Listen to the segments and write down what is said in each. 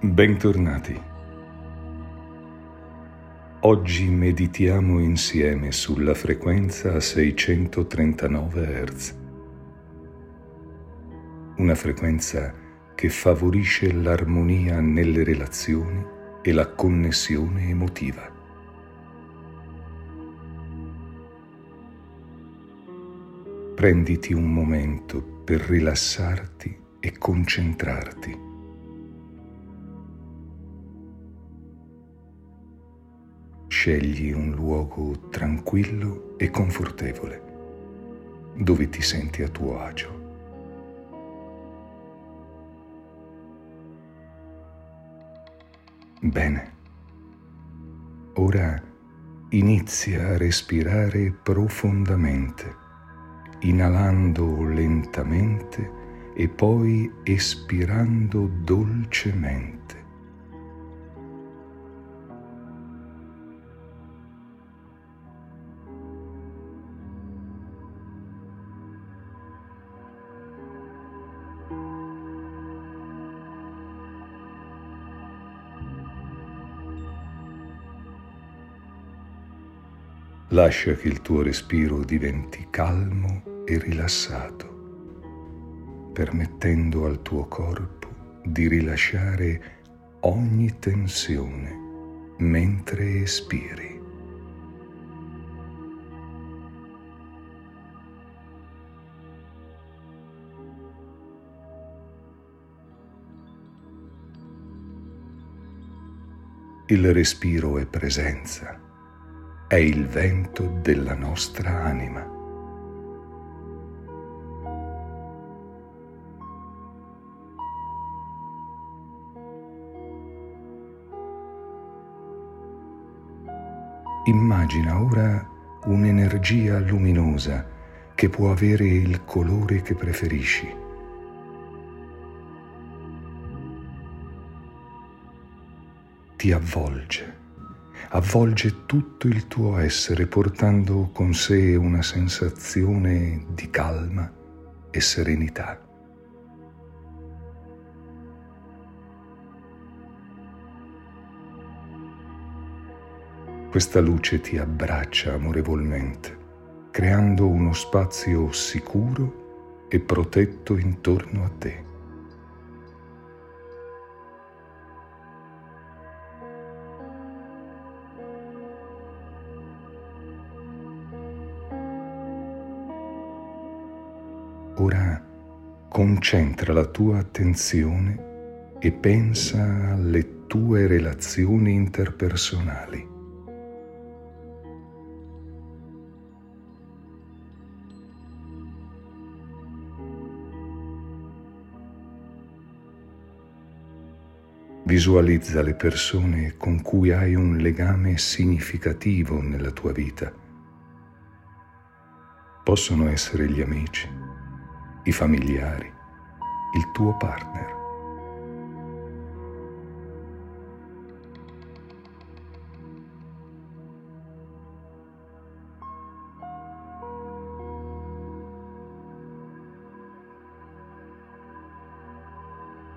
Bentornati. Oggi meditiamo insieme sulla frequenza a 639 Hz. Una frequenza che favorisce l'armonia nelle relazioni e la connessione emotiva. Prenditi un momento per rilassarti e concentrarti. Scegli un luogo tranquillo e confortevole, dove ti senti a tuo agio. Bene. Ora inizia a respirare profondamente inalando lentamente e poi espirando dolcemente. Lascia che il tuo respiro diventi calmo e rilassato, permettendo al tuo corpo di rilasciare ogni tensione mentre espiri. Il respiro è presenza è il vento della nostra anima. Immagina ora un'energia luminosa che può avere il colore che preferisci. Ti avvolge avvolge tutto il tuo essere portando con sé una sensazione di calma e serenità. Questa luce ti abbraccia amorevolmente, creando uno spazio sicuro e protetto intorno a te. Ora concentra la tua attenzione e pensa alle tue relazioni interpersonali. Visualizza le persone con cui hai un legame significativo nella tua vita. Possono essere gli amici, i familiari, il tuo partner.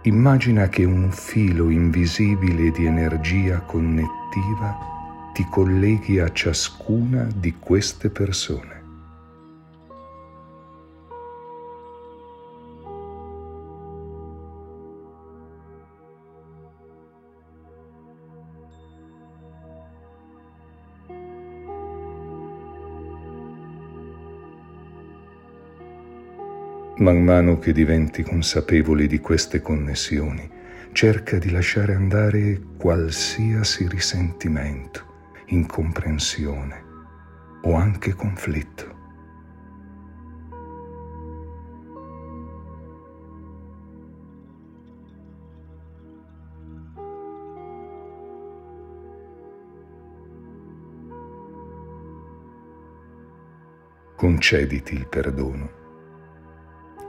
Immagina che un filo invisibile di energia connettiva ti colleghi a ciascuna di queste persone. Man mano che diventi consapevole di queste connessioni, cerca di lasciare andare qualsiasi risentimento, incomprensione o anche conflitto. Concediti il perdono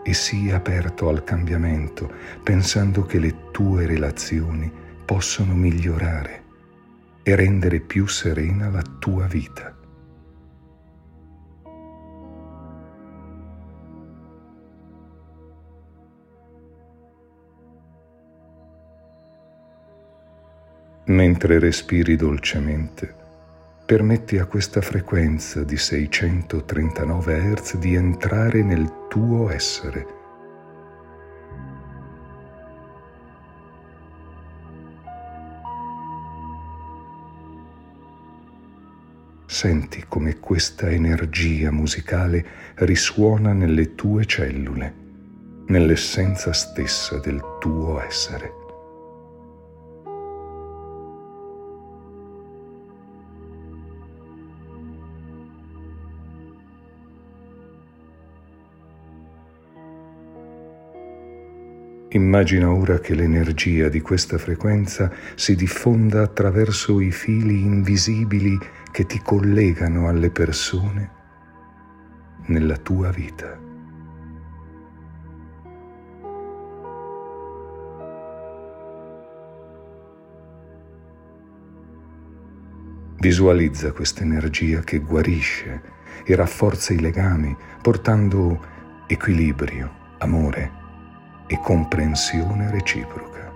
e sii aperto al cambiamento, pensando che le tue relazioni possono migliorare e rendere più serena la tua vita. Mentre respiri dolcemente, permetti a questa frequenza di 639 Hz di entrare nel tuo essere. Senti come questa energia musicale risuona nelle tue cellule, nell'essenza stessa del tuo essere. Immagina ora che l'energia di questa frequenza si diffonda attraverso i fili invisibili che ti collegano alle persone nella tua vita. Visualizza questa energia che guarisce e rafforza i legami, portando equilibrio, amore e comprensione reciproca.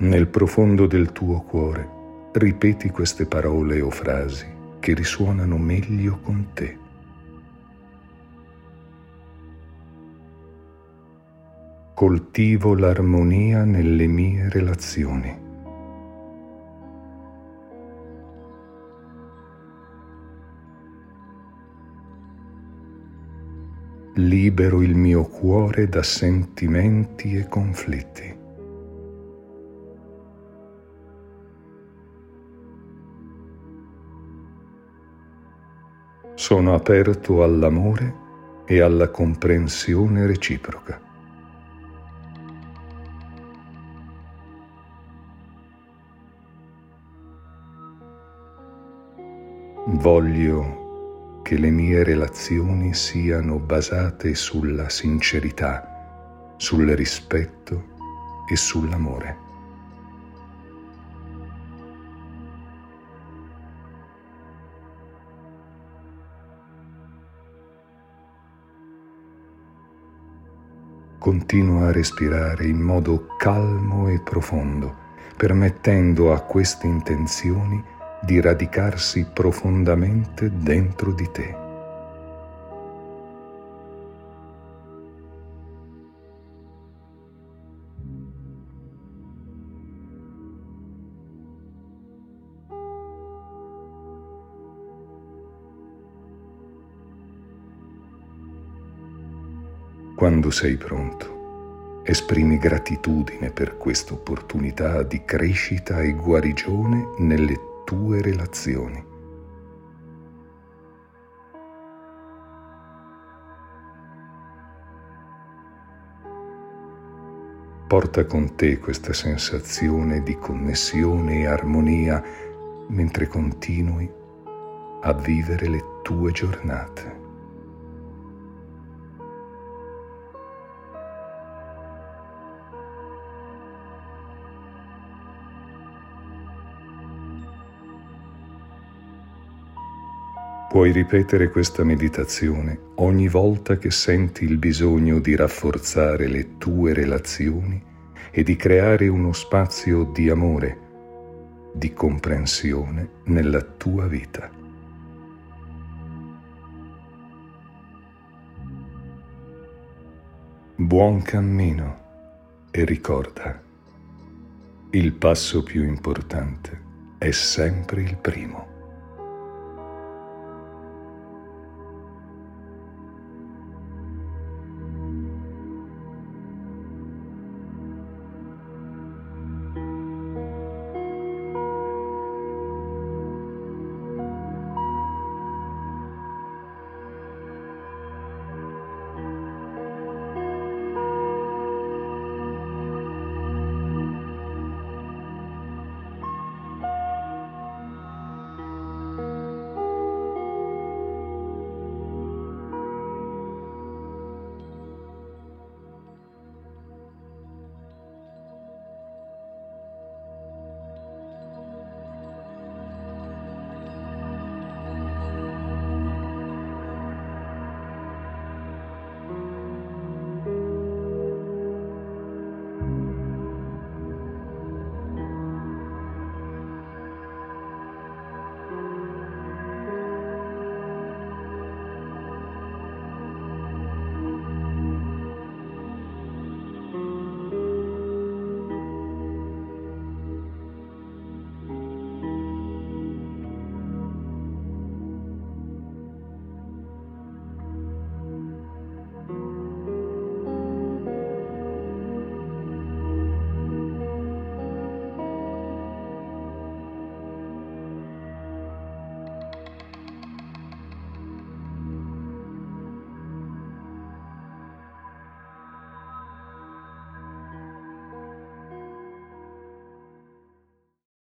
Nel profondo del tuo cuore ripeti queste parole o frasi che risuonano meglio con te. Coltivo l'armonia nelle mie relazioni. Libero il mio cuore da sentimenti e conflitti. Sono aperto all'amore e alla comprensione reciproca. Voglio che le mie relazioni siano basate sulla sincerità, sul rispetto e sull'amore. Continua a respirare in modo calmo e profondo, permettendo a queste intenzioni di radicarsi profondamente dentro di te. Quando sei pronto, esprimi gratitudine per questa opportunità di crescita e guarigione nelle tue relazioni. Porta con te questa sensazione di connessione e armonia mentre continui a vivere le tue giornate. Puoi ripetere questa meditazione ogni volta che senti il bisogno di rafforzare le tue relazioni e di creare uno spazio di amore, di comprensione nella tua vita. Buon cammino e ricorda, il passo più importante è sempre il primo.